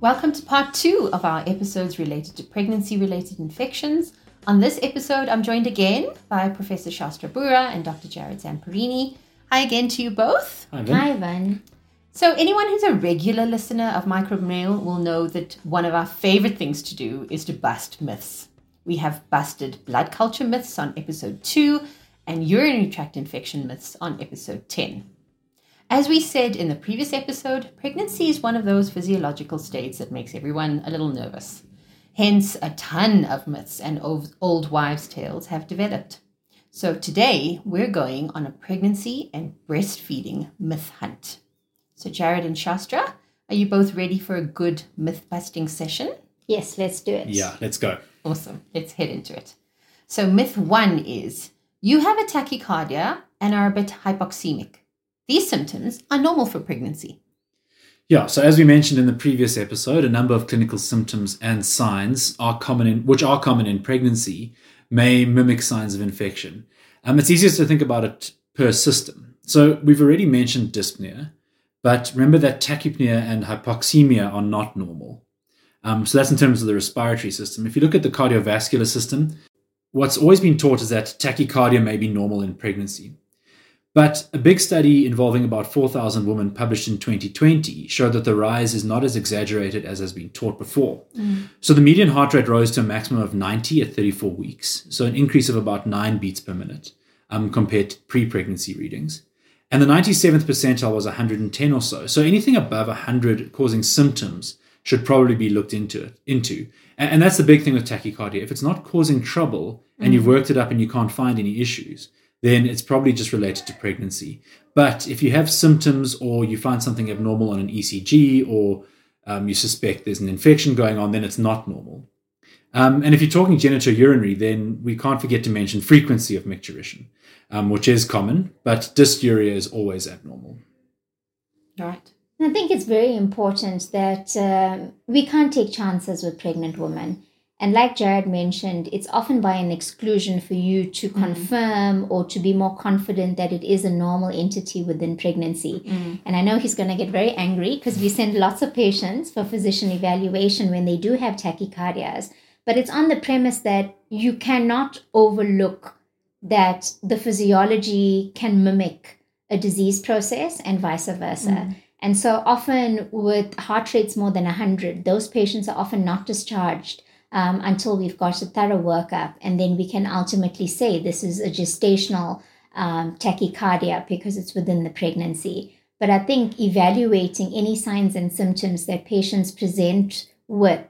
Welcome to part two of our episodes related to pregnancy related infections. On this episode, I'm joined again by Professor Shastra Bura and Dr. Jared Zamperini. Hi again to you both. Hi, Vin. Hi, Van. So, anyone who's a regular listener of Microbe Mail will know that one of our favorite things to do is to bust myths. We have busted blood culture myths on episode 2 and urinary tract infection myths on episode 10. As we said in the previous episode, pregnancy is one of those physiological states that makes everyone a little nervous. Hence, a ton of myths and old old wives' tales have developed. So, today we're going on a pregnancy and breastfeeding myth hunt. So, Jared and Shastra, are you both ready for a good myth busting session? Yes, let's do it. Yeah, let's go. Awesome. Let's head into it. So, myth one is you have a tachycardia and are a bit hypoxemic. These symptoms are normal for pregnancy. Yeah, so as we mentioned in the previous episode, a number of clinical symptoms and signs are common in which are common in pregnancy may mimic signs of infection. Um, it's easiest to think about it per system. So we've already mentioned dyspnea, but remember that tachypnea and hypoxemia are not normal. Um, so that's in terms of the respiratory system. If you look at the cardiovascular system, what's always been taught is that tachycardia may be normal in pregnancy. But a big study involving about 4,000 women published in 2020 showed that the rise is not as exaggerated as has been taught before. So the median heart rate rose to a maximum of 90 at 34 weeks, so an increase of about 9 beats per minute um, compared to pre pregnancy readings. And the 97th percentile was 110 or so. So anything above 100 causing symptoms should probably be looked into it into. And, and that's the big thing with tachycardia. If it's not causing trouble and you've worked it up and you can't find any issues, then it's probably just related to pregnancy. But if you have symptoms or you find something abnormal on an ECG or um, you suspect there's an infection going on, then it's not normal. Um, and if you're talking genitourinary, then we can't forget to mention frequency of micturition, um, which is common, but dysuria is always abnormal. Right. I think it's very important that um, we can't take chances with pregnant women. And like Jared mentioned, it's often by an exclusion for you to mm. confirm or to be more confident that it is a normal entity within pregnancy. Mm. And I know he's going to get very angry because we send lots of patients for physician evaluation when they do have tachycardias. But it's on the premise that you cannot overlook that the physiology can mimic a disease process and vice versa. Mm. And so often with heart rates more than 100, those patients are often not discharged um, until we've got a thorough workup. And then we can ultimately say this is a gestational um, tachycardia because it's within the pregnancy. But I think evaluating any signs and symptoms that patients present with,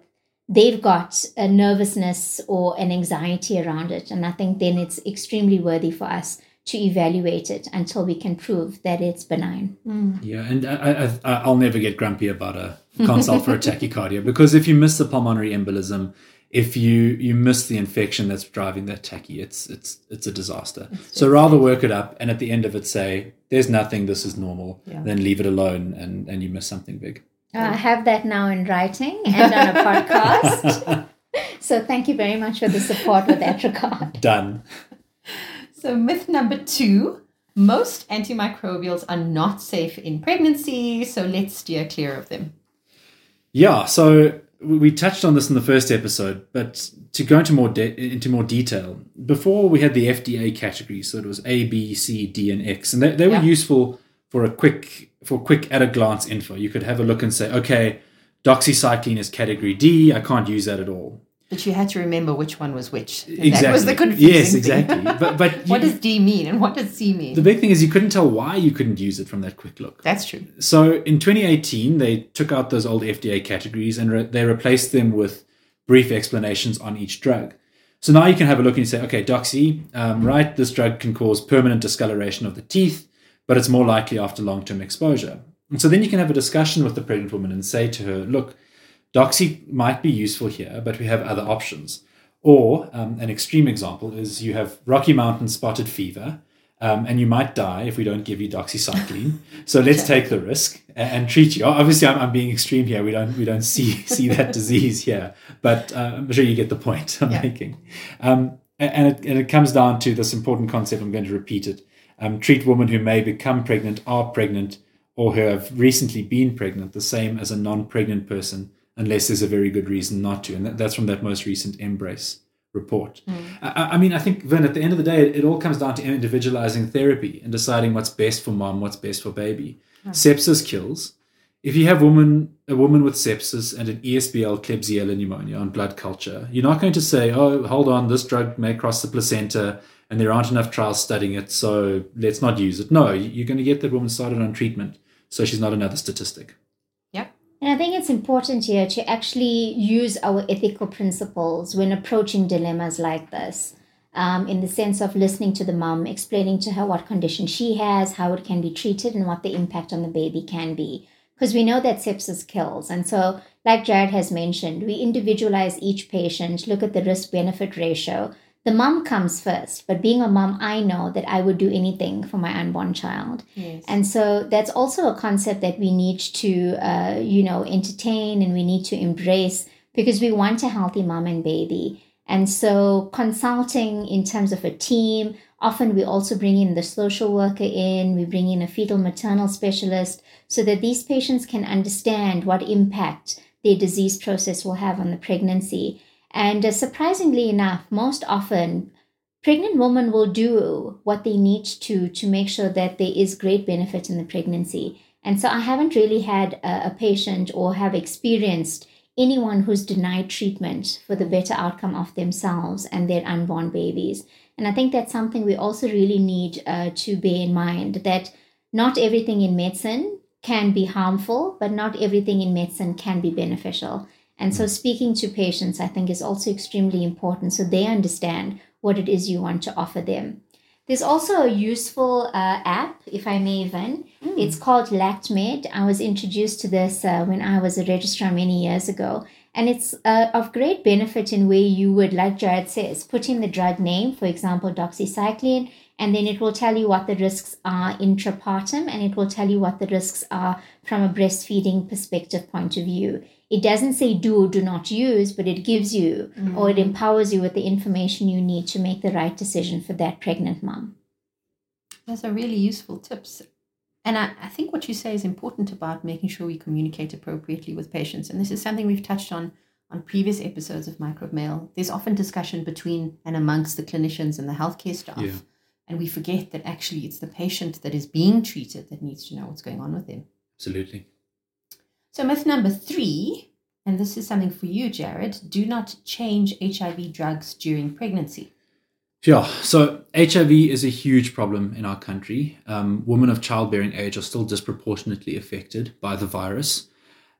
they've got a nervousness or an anxiety around it. And I think then it's extremely worthy for us to evaluate it until we can prove that it's benign. Hmm. Yeah, and I, I, I'll never get grumpy about a consult for a tachycardia because if you miss the pulmonary embolism, if you you miss the infection that's driving that tachy, it's it's it's a disaster. so rather work it up and at the end of it say, "There's nothing. This is normal." Yeah. Then leave it alone, and and you miss something big. Uh, I have that now in writing and on a podcast. So thank you very much for the support with that regard. Done. So, myth number two most antimicrobials are not safe in pregnancy, so let's steer clear of them. Yeah, so we touched on this in the first episode, but to go into more de- into more detail, before we had the FDA categories, so it was A, B, C, D, and X, and they, they were Yeah. useful for a quick for quick at a glance info. You could have a look and say, okay, doxycycline is category D. I can't use that at all. But you had to remember which one was which. Exactly. That was the confusing yes, exactly. But but what does D mean and what does C mean? the big thing is you couldn't tell why you couldn't use it from that quick look. That's true. So in 2018, they took out those old FDA categories and re- they replaced them with brief explanations on each drug. So now you can have a look and you say, okay, doxy, um, right, this drug can cause permanent discoloration of the teeth, but it's more likely after long term exposure. And so then you can have a discussion with the pregnant woman and say to her, look, doxy might be useful here, but we have other options. Or um, an extreme example is you have Rocky Mountain spotted fever, um, and you might die if we don't give you doxycycline. so let's take the risk and, and treat you. Obviously, I'm, I'm being extreme here. We don't we don't see see that disease here, but uh, I'm sure you get the point I'm Yeah. making. Um, and it, and it comes down to this important concept. I'm going to repeat it. Um, treat women who may become pregnant, are pregnant, or who have recently been pregnant the same as a non-pregnant person unless there's a very good reason not to. And that, that's from that most recent MBRRACE report. Mm. I, I mean, I think, Vin, at the end of the day, it, it all comes down to individualizing therapy and deciding what's best for mom, what's best for baby. Mm. Sepsis kills. If you have woman a woman with sepsis and an ESBL Klebsiella pneumonia on blood culture, you're not going to say, "Oh, hold on, this drug may cross the placenta, and there aren't enough trials studying it, so let's not use it." No, you're going to get that woman started on treatment, so she's not another statistic. And I think it's important here to actually use our ethical principles when approaching dilemmas like this. Um, in the sense of listening to the mum, explaining to her what condition she has, how it can be treated, and what the impact on the baby can be. Because we know that sepsis kills. And so, like Jared has mentioned, we individualize each patient, look at the risk benefit ratio. The mom comes first, but being a mom I know that I would do anything for my unborn child. Yes. And so that's also a concept that we need to, uh, you know, entertain and we need to embrace because we want a healthy mom and baby. And so consulting in terms of a team, often we also bring in the social worker in, we bring in a fetal maternal specialist so that these patients can understand what impact their disease process will have on the pregnancy. And uh, surprisingly enough, most often pregnant women will do what they need to to make sure that there is great benefit in the pregnancy. And so I haven't really had a, a patient or have experienced anyone who's denied treatment for the better outcome of themselves and their unborn babies. And I think that's something we also really need uh, to bear in mind that not everything in medicine can be harmful, but not everything in medicine can be beneficial. And so, speaking to patients, I think, is also extremely important so they understand what it is you want to offer them. There's also a useful uh, app, if I may even. It's called LactMed. I was introduced to this uh, when I was a registrar many years ago. And it's uh, of great benefit in where you would, like Jared says, put in the drug name, for example, doxycycline, and then it will tell you what the risks are intrapartum and it will tell you what the risks are from a breastfeeding perspective point of view. It doesn't say do or do not use, but it gives you or it mm-hmm. empowers you with the information you need to make the right decision for that pregnant mom. Those are really useful tips. And I, I think what you say is important about making sure we communicate appropriately with patients. And this is something we've touched on on previous episodes of Microbe Mail. There's often discussion between and amongst the clinicians and the healthcare staff. Yeah. And we forget that actually it's the patient that is being treated that needs to know what's going on with them. Absolutely. So, myth number three, and this is something for you, Jared do not change HIV drugs during pregnancy. Yeah, so HIV is a huge problem in our country. Um, women of childbearing age are still disproportionately affected by the virus.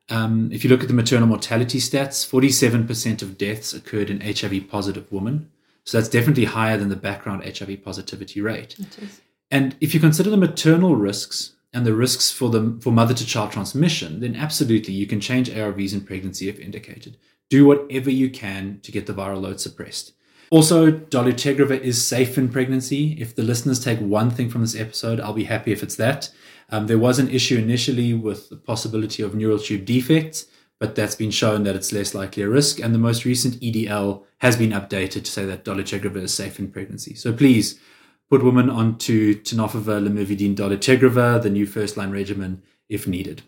Um, if you look at the maternal mortality stats, 47% of deaths occurred in HIV positive women. So that's definitely higher than the background HIV positivity rate. It is. And if you consider the maternal risks and the risks for the for mother to child transmission, then absolutely you can change ARVs in pregnancy if indicated. Do whatever you can to get the viral load suppressed. Also, dolutegravir is safe in pregnancy. If the listeners take one thing from this episode, I'll be happy if it's that. Um, there was an issue initially with the possibility of neural tube defects, but that's been shown that it's less likely a risk. And the most recent EDL has been updated to say that dolutegravir is safe in pregnancy. So please put women onto tenofovir, lamivudine, dolutegravir, the new first-line regimen, if needed.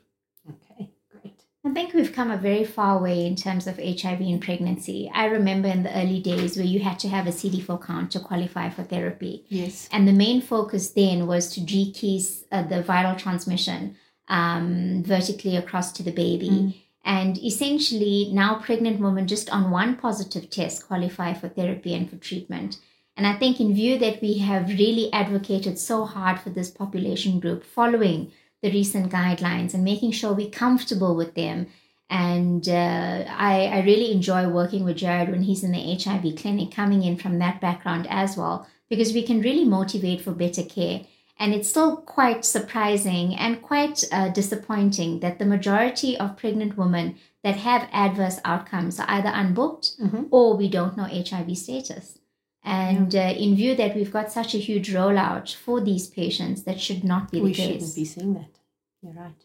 Okay, great. I think we've come a very far way in terms of HIV and pregnancy. I remember in the early days where you had to have a CD4 count to qualify for therapy. Yes. And the main focus then was to decrease uh, the viral transmission um, vertically across to the baby. And essentially, now pregnant women just on one positive test qualify for therapy and for treatment. And I think, in view that we have really advocated so hard for this population group, following the recent guidelines and making sure we're comfortable with them. And uh, I, I really enjoy working with Jared when he's in the HIV clinic, coming in from that background as well, because we can really motivate for better care. And it's still quite surprising and quite uh, disappointing that the majority of pregnant women that have adverse outcomes are either unbooked Mhm. or we don't know HIV status. And uh, in view that we've got such a huge rollout for these patients, that should not be the we case. shouldn't be seeing that. You're right.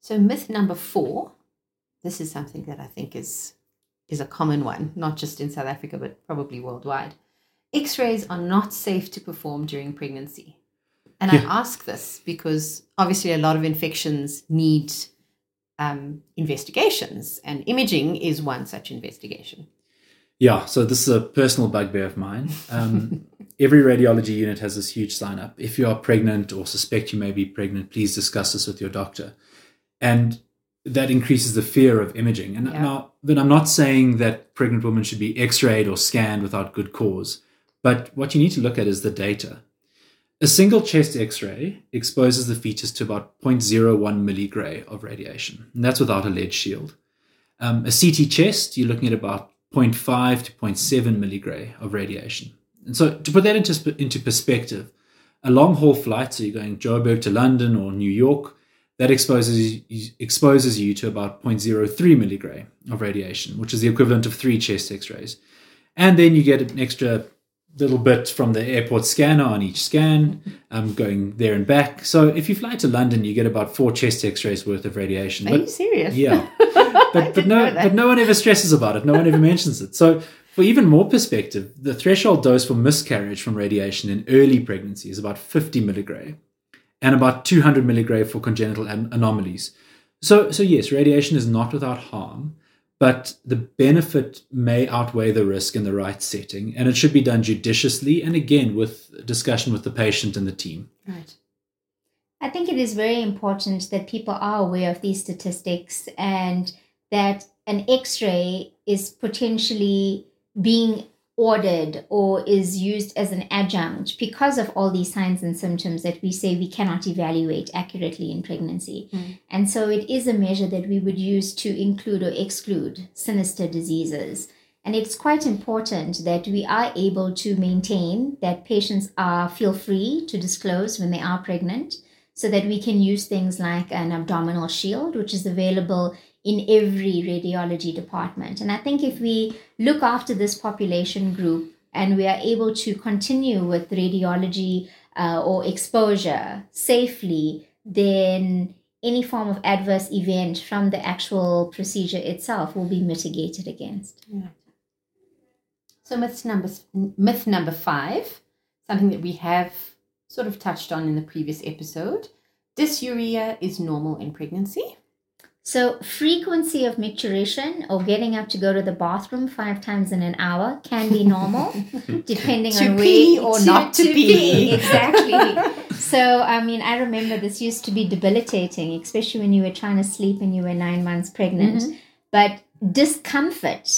So myth number four, this is something that I think is is a common one, not just in South Africa but probably worldwide. X-rays are not safe to perform during pregnancy. And Yeah. I ask this because obviously a lot of infections need um, investigations, and imaging is one such investigation. Yeah, so this is a personal bugbear of mine. Um, every radiology unit has this huge sign up. If you are pregnant or suspect you may be pregnant, please discuss this with your doctor. And that increases the fear of imaging. And Yeah. now, then I'm not saying that pregnant women should be x rayed or scanned without good cause, but what you need to look at is the data. A single chest x ray exposes the fetus to about 0.01 milligray of radiation, and that's without a lead shield. Um, a CT chest, you're looking at about 0.5 to 0.7 milligray of radiation. And so, to put that into, into perspective, a long haul flight, so you're going Joburg to London or New York, that exposes you, exposes you to about 0.03 milligray of radiation, which is the equivalent of three chest x rays. And then you get an extra little bit from the airport scanner on each scan, um, going there and back. So if you fly to London, you get about four chest x rays worth of radiation. Are But- you serious? yeah, but but no but no one ever stresses about it. No one ever mentions it. So for even more perspective, the threshold dose for miscarriage from radiation in early pregnancy is about 50 milligray, and about 200 milligray for congenital an- anomalies. So so yes, radiation is not without harm, but the benefit may outweigh the risk in the right setting, and it should be done judiciously and again with discussion with the patient and the team. Right. I think it is very important that people are aware of these statistics and that an x ray is potentially being ordered or is used as an adjunct because of all these signs and symptoms that we say we cannot evaluate accurately in pregnancy. Mm. And so it is a measure that we would use to include or exclude sinister diseases. And it's quite important that we are able to maintain that patients are feel free to disclose when they are pregnant so that we can use things like an abdominal shield, which is available in every radiology department. And I think if we look after this population group and we are able to continue with radiology uh, or exposure safely, then any form of adverse event from the actual procedure itself will be mitigated against. Yeah. So myth number myth number five, something that we have sort of touched on in the previous episode. Dysuria is normal in pregnancy. So, frequency of micturition or getting up to go to the bathroom five times in an hour can be normal, depending To on pee where or not to pee. Exactly. so, I mean, I remember this used to be debilitating, especially when you were trying to sleep and you were nine months pregnant. Mhm. But discomfort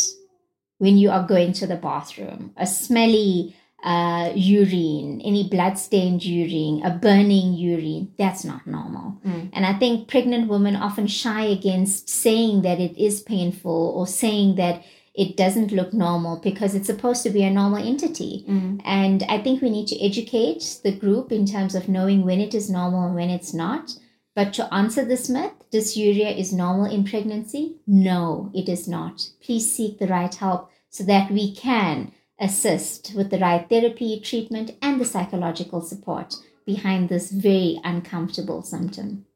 when you are going to the bathroom, a smelly uh, urine, any blood-stained urine, a burning urine, that's not normal. Mm. And I think pregnant women often shy against saying that it is painful or saying that it doesn't look normal because it's supposed to be a normal entity. Mm. And I think we need to educate the group in terms of knowing when it is normal and when it's not. But to answer this myth, dysuria is normal in pregnancy? No, it is not. Please seek the right help so that we can assist with the right therapy, treatment, and the psychological support behind this very uncomfortable symptom.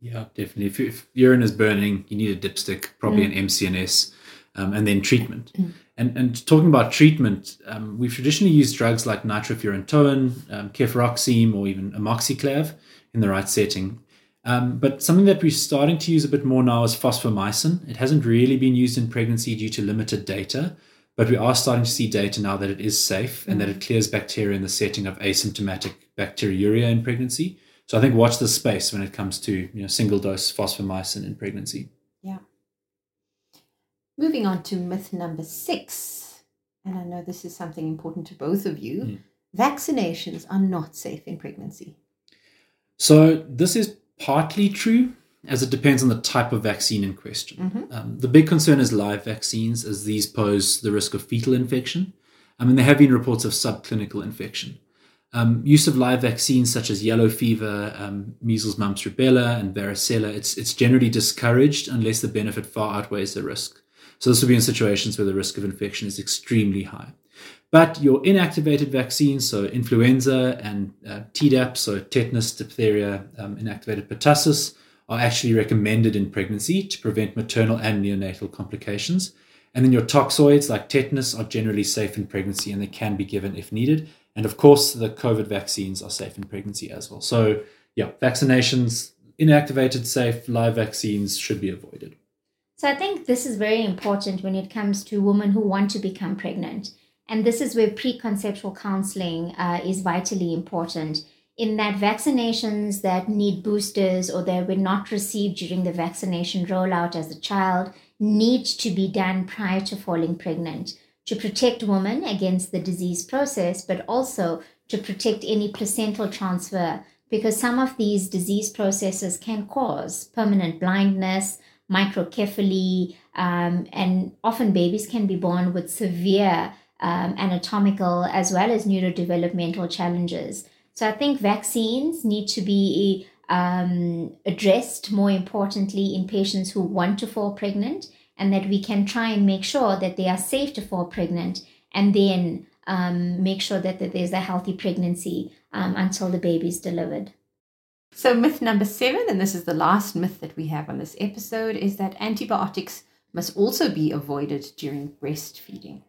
Yeah, definitely. If, if urine is burning, you need a dipstick, probably an MCNS, um, and then treatment. And and talking about treatment, um, we've traditionally used drugs like nitrofurantoin, um, cefuroxime, or even amoxiclav in the right setting. Um, but something that we're starting to use a bit more now is phosphomycin. It hasn't really been used in pregnancy due to limited data, but we are starting to see data now that it is safe and that it clears bacteria in the setting of asymptomatic bacteriuria in pregnancy. So I think watch this space when it comes to you know single dose phosphomycin in pregnancy. Yeah. Moving on to myth number six, and I know this is something important to both of you. Mm. Vaccinations are not safe in pregnancy. So this is partly true, as it depends on the type of vaccine in question. Mhm. Um, the big concern is live vaccines, as these pose the risk of fetal infection. I mean, there have been reports of subclinical infection. Um, use of live vaccines such as yellow fever, um, measles, mumps, rubella, and varicella, it's, it's generally discouraged unless the benefit far outweighs the risk. So this will be in situations where the risk of infection is extremely high. But your inactivated vaccines, so influenza and uh, Tdap, so tetanus, diphtheria, um, inactivated pertussis, are actually recommended in pregnancy to prevent maternal and neonatal complications. And then your toxoids, like tetanus, are generally safe in pregnancy and they can be given if needed. And of course, the COVID vaccines are safe in pregnancy as well. So, yeah, vaccinations, inactivated, safe live vaccines should be avoided. So I think this is very important when it comes to women who want to become pregnant. And this is where preconceptual counseling uh, is vitally important. In that vaccinations that need boosters or that were not received during the vaccination rollout as a child need to be done prior to falling pregnant to protect women against the disease process, but also to protect any placental transfer because some of these disease processes can cause permanent blindness, microcephaly, um, and often babies can be born with severe um, anatomical as well as neurodevelopmental challenges. So I think vaccines need to be um, addressed more importantly in patients who want to fall pregnant, and that we can try and make sure that they are safe to fall pregnant, and then um, make sure that, that there's a healthy pregnancy um, until the baby is delivered. So, myth number seven, and this is the last myth that we have on this episode, is that antibiotics must also be avoided during breastfeeding.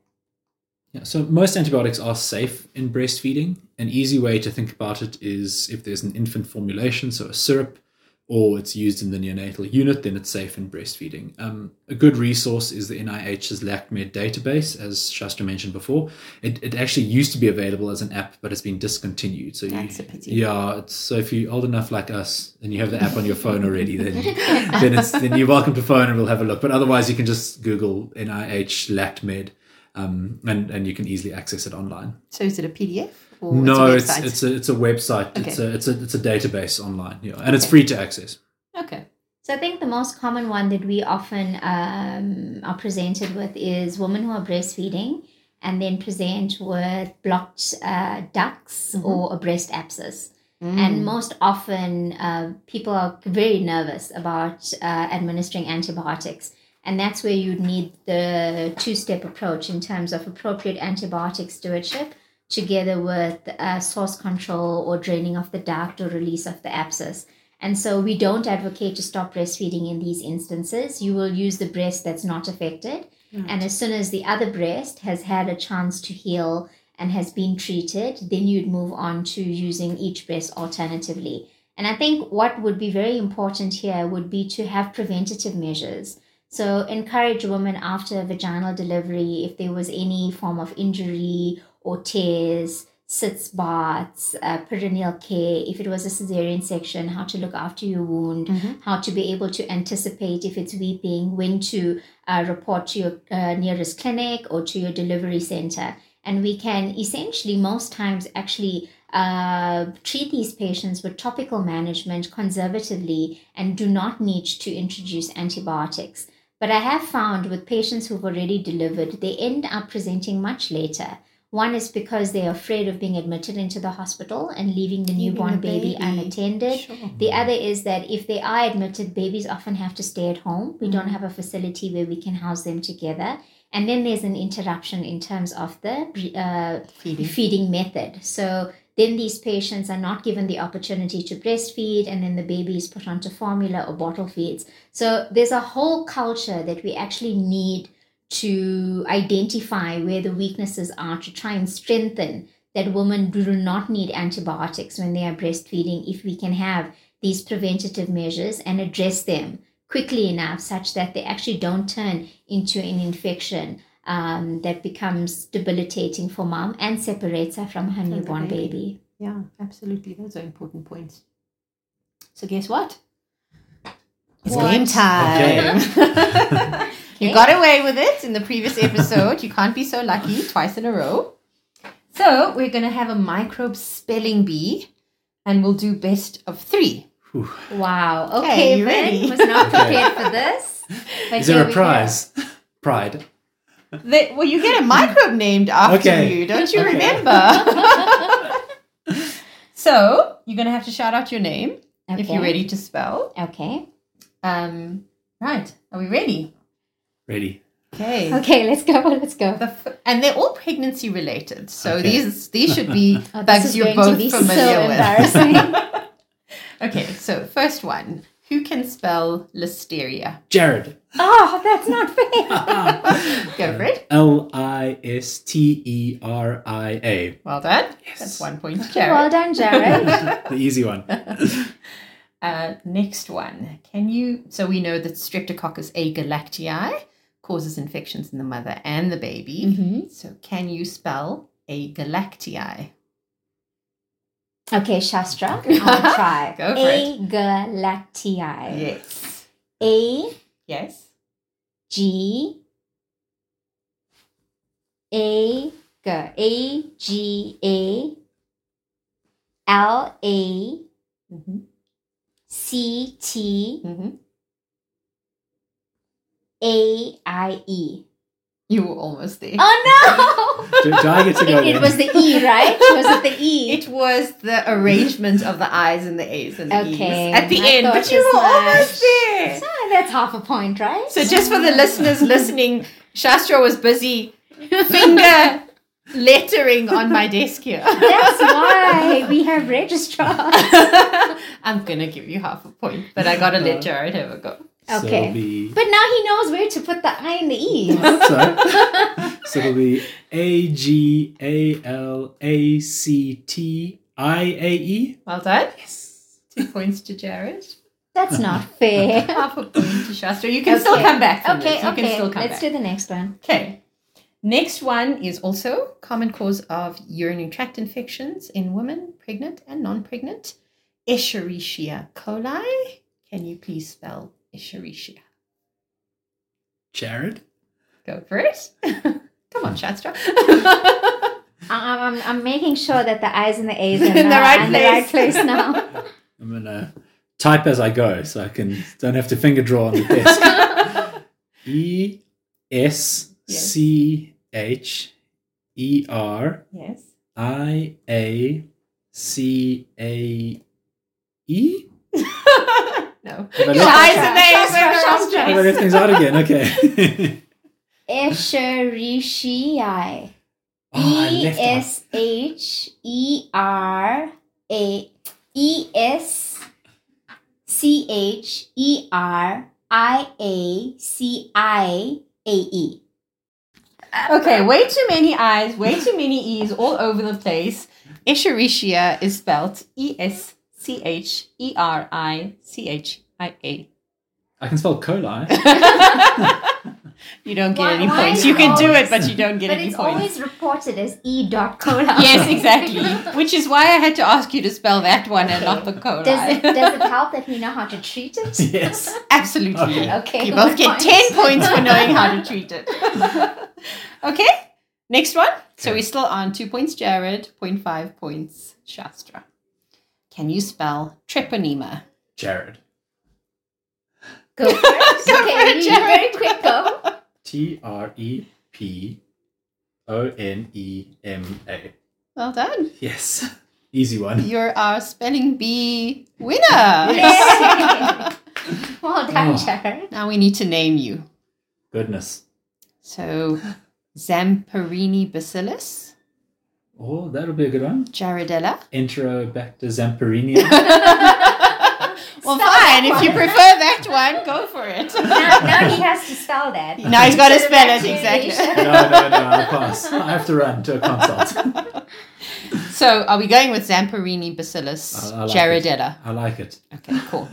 Yeah, so most antibiotics are safe in breastfeeding. An easy way to think about it is if there's an infant formulation, so a syrup, or it's used in the neonatal unit, then it's safe in breastfeeding. Um, a good resource is the NIH's LactMed database, as Shastra mentioned before. It, it actually used to be available as an app, but it's been discontinued. So That's a pity. Yeah, it's, so if you're old enough like us and you have the app on your phone already, then then it's then you're welcome to phone and we'll have a look. But otherwise, you can just Google NIH LactMed, um, and and you can easily access it online. So, is it a PDF? Or no, it's it's a website? it's a it's a website. It's Okay. a it's a it's a database online. Yeah, and it's free to access. okay. So I think the most common one that we often um, are presented with is women who are breastfeeding and then present with blocked uh, ducts or a breast abscess. And most often, uh, people are very nervous about uh, administering antibiotics. And that's where you'd need the two step approach in terms of appropriate antibiotic stewardship together with uh, source control or draining of the duct or release of the abscess. And so we don't advocate to stop breastfeeding in these instances. You will use the breast that's not affected. And as soon as the other breast has had a chance to heal and has been treated, then you'd move on to using each breast alternatively. And I think what would be very important here would be to have preventative measures. So encourage women after vaginal delivery if there was any form of injury or tears, sits baths, uh, perineal care, if it was a cesarean section, how to look after your wound, how to be able to anticipate if it's weeping, when to uh, report to your uh, nearest clinic or to your delivery center. And we can essentially, most times, actually uh, treat these patients with topical management conservatively and do not need to introduce antibiotics. But I have found with patients who've already delivered, they end up presenting much later. One is because they're afraid of being admitted into the hospital and leaving the newborn the baby, baby. unattended. Sure. The other is that if they are admitted, babies often have to stay at home. We don't have a facility where we can house them together. And then there's an interruption in terms of the uh, Feeding. feeding method. So then these patients are not given the opportunity to breastfeed, and then the baby is put onto formula or bottle feeds. So there's a whole culture that we actually need to identify where the weaknesses are to try and strengthen that women do not need antibiotics when they are breastfeeding if we can have these preventative measures and address them quickly enough such that they actually don't turn into an infection um, that becomes debilitating for mom and separates her from her the newborn baby. baby. Yeah, absolutely. Those are important points. So, guess what? It's What? game time. you Okay. got away with it in the previous episode. you can't be so lucky twice in a row. So, we're going to have a microbe spelling bee and we'll do best of three. Wow. Okay, Okay, you ready? was not prepared for this. But Is there a we prize? Pride. The- well, you get a microbe named after Okay. you, don't you Okay. remember? so, you're going to have to shout out your name go. if you're ready to spell. Okay. Um, right, are we ready? Ready. Okay. Okay, let's go. Let's go. The f- and they're all pregnancy related, so Okay. these these should be Oh, bugs you're both be so familiar with. embarrassing. okay, so first one, who can spell listeria? Jared. oh, that's not fair. Go for it. L I S T E R I A. Well done. Yes. That's one point, Jared. well done, Jared. The easy one. Uh, next one. Can you? So we know that Streptococcus agalactiae causes infections in the mother and the baby. Mm-hmm. So can you spell agalactiae? Okay, Shastra, I'll try. Go for it. Agalactiae. Yes. A Yes. G A G A G A L A Mm-hmm. C T Mm-hmm. A I E. You were almost there. Oh no! Do, do I get to go it, it was the E, right? Was it the E? It was the arrangement of the I's and the A's and the Okay, E's at the I end, but you as were almost there. So that's half a point, right? So just for the listeners listening, Shastra was busy finger lettering on my desk here. That's why we have registrars. I'm gonna give you half a point, but I gotta let Jared have a go. So Okay. it'll be, But now he knows where to put the I and the E. so, so it'll be A G A L A C T I A E. Well done. Yes. Two points to Jared. That's not fair. Half a point to Shastra. You can still come back from Okay, this. You okay. can still come Let's back. do the next one. Okay. Next one is also common cause of urinary tract infections in women, pregnant and non-pregnant. Escherichia coli. Can you please spell Escherichia? Jared. Go for it. Come on, Shastra. I- I'm, I'm, I'm making sure that the I's and the A's are In the right in the right place. place now. I'm gonna type as I go, so I can don't have to finger draw on the desk. E S C H E R yes. I A C A E. no. Have I Your left- eyes and names Shastra, are the wrong Shastra. have I left things out again? Okay. Escherichia. Oh, I E left out. S H E R A E S C H E R I A C I A E. Okay, way too many I's, way too many E's all over the place. Escherichia is spelled E S C H E R I C H I A. I can spell coli. You don't get Why- any why points. is You it can do always- it, but you don't get any points. But any it's points. always reported as E. dot cola. Yes, exactly. Which is why I had to ask you to spell that one and not the coli. Does it does it help that we know how to treat it? yes. Absolutely. Okay. Okay. You both get 10 points for knowing how to treat it. okay, next one. So Okay. we're still on two points, Jared, 0.5 points, Shastra. Can you spell treponema? Jared. Go for it. Go okay, for you- Jared. very quick go. T R E P O N E M A. Well done. Yes. Easy one. You're our spelling bee winner. Yay. well done, Oh. Jared. now we need to name you. Goodness. So, Zamperini bacillus, Oh, that'll be a good one. Jaredella. Enterobacter zamperinia. well, Spell fine. that If you prefer that one, go for it. Now, now he has to spell that. Now he's got to spell it exactly. no, no, no. I'll pass. I have to run to a consult. So, are we going with Zamperini bacillus I- I like Jaredella? I like it. Okay, cool.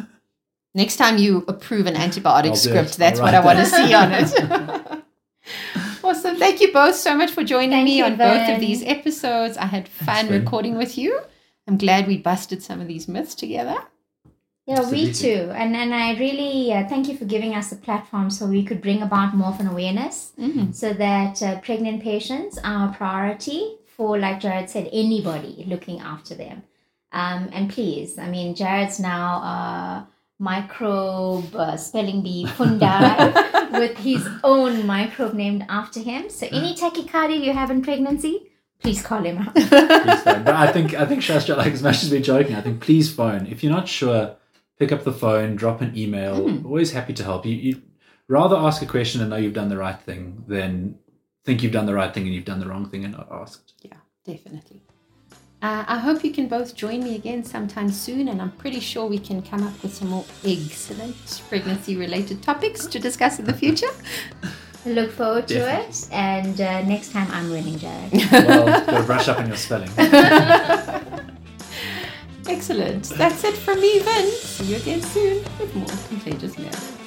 Next time you approve an antibiotic I'll script, that's what I want to see on it. awesome. Thank you both so much for joining Thank me you, on both of these episodes. I had fun Vern. recording with you. I'm glad we busted some of these myths together. Yeah, we Absolutely. too. And and I really uh, thank you for giving us a platform so we could bring about more of an awareness Mhm. so that uh, pregnant patients are a priority for, like Jared said, anybody looking after them. Um, and please, I mean, Jared's now a microbe uh, spelling bee Fundai with his own microbe named after him. So any tachycardia you have in pregnancy, please call him out. Please phone. But I think I think Shastra, like as much as we're joking, I think please phone. If you're not sure, pick up the phone, drop an email. Mm. Always happy to help. You you rather ask a question and know you've done the right thing than think you've done the right thing and you've done the wrong thing and not asked. Yeah, definitely. Uh, I hope you can both join me again sometime soon, and I'm pretty sure we can come up with some more excellent pregnancy related topics to discuss in the future. Look forward to Definitely. it. And uh, next time I'm winning, Jared. Well, gotta brush up on your spelling. Excellent. That's it from me, Vince. See you again soon with more Contagious Myth.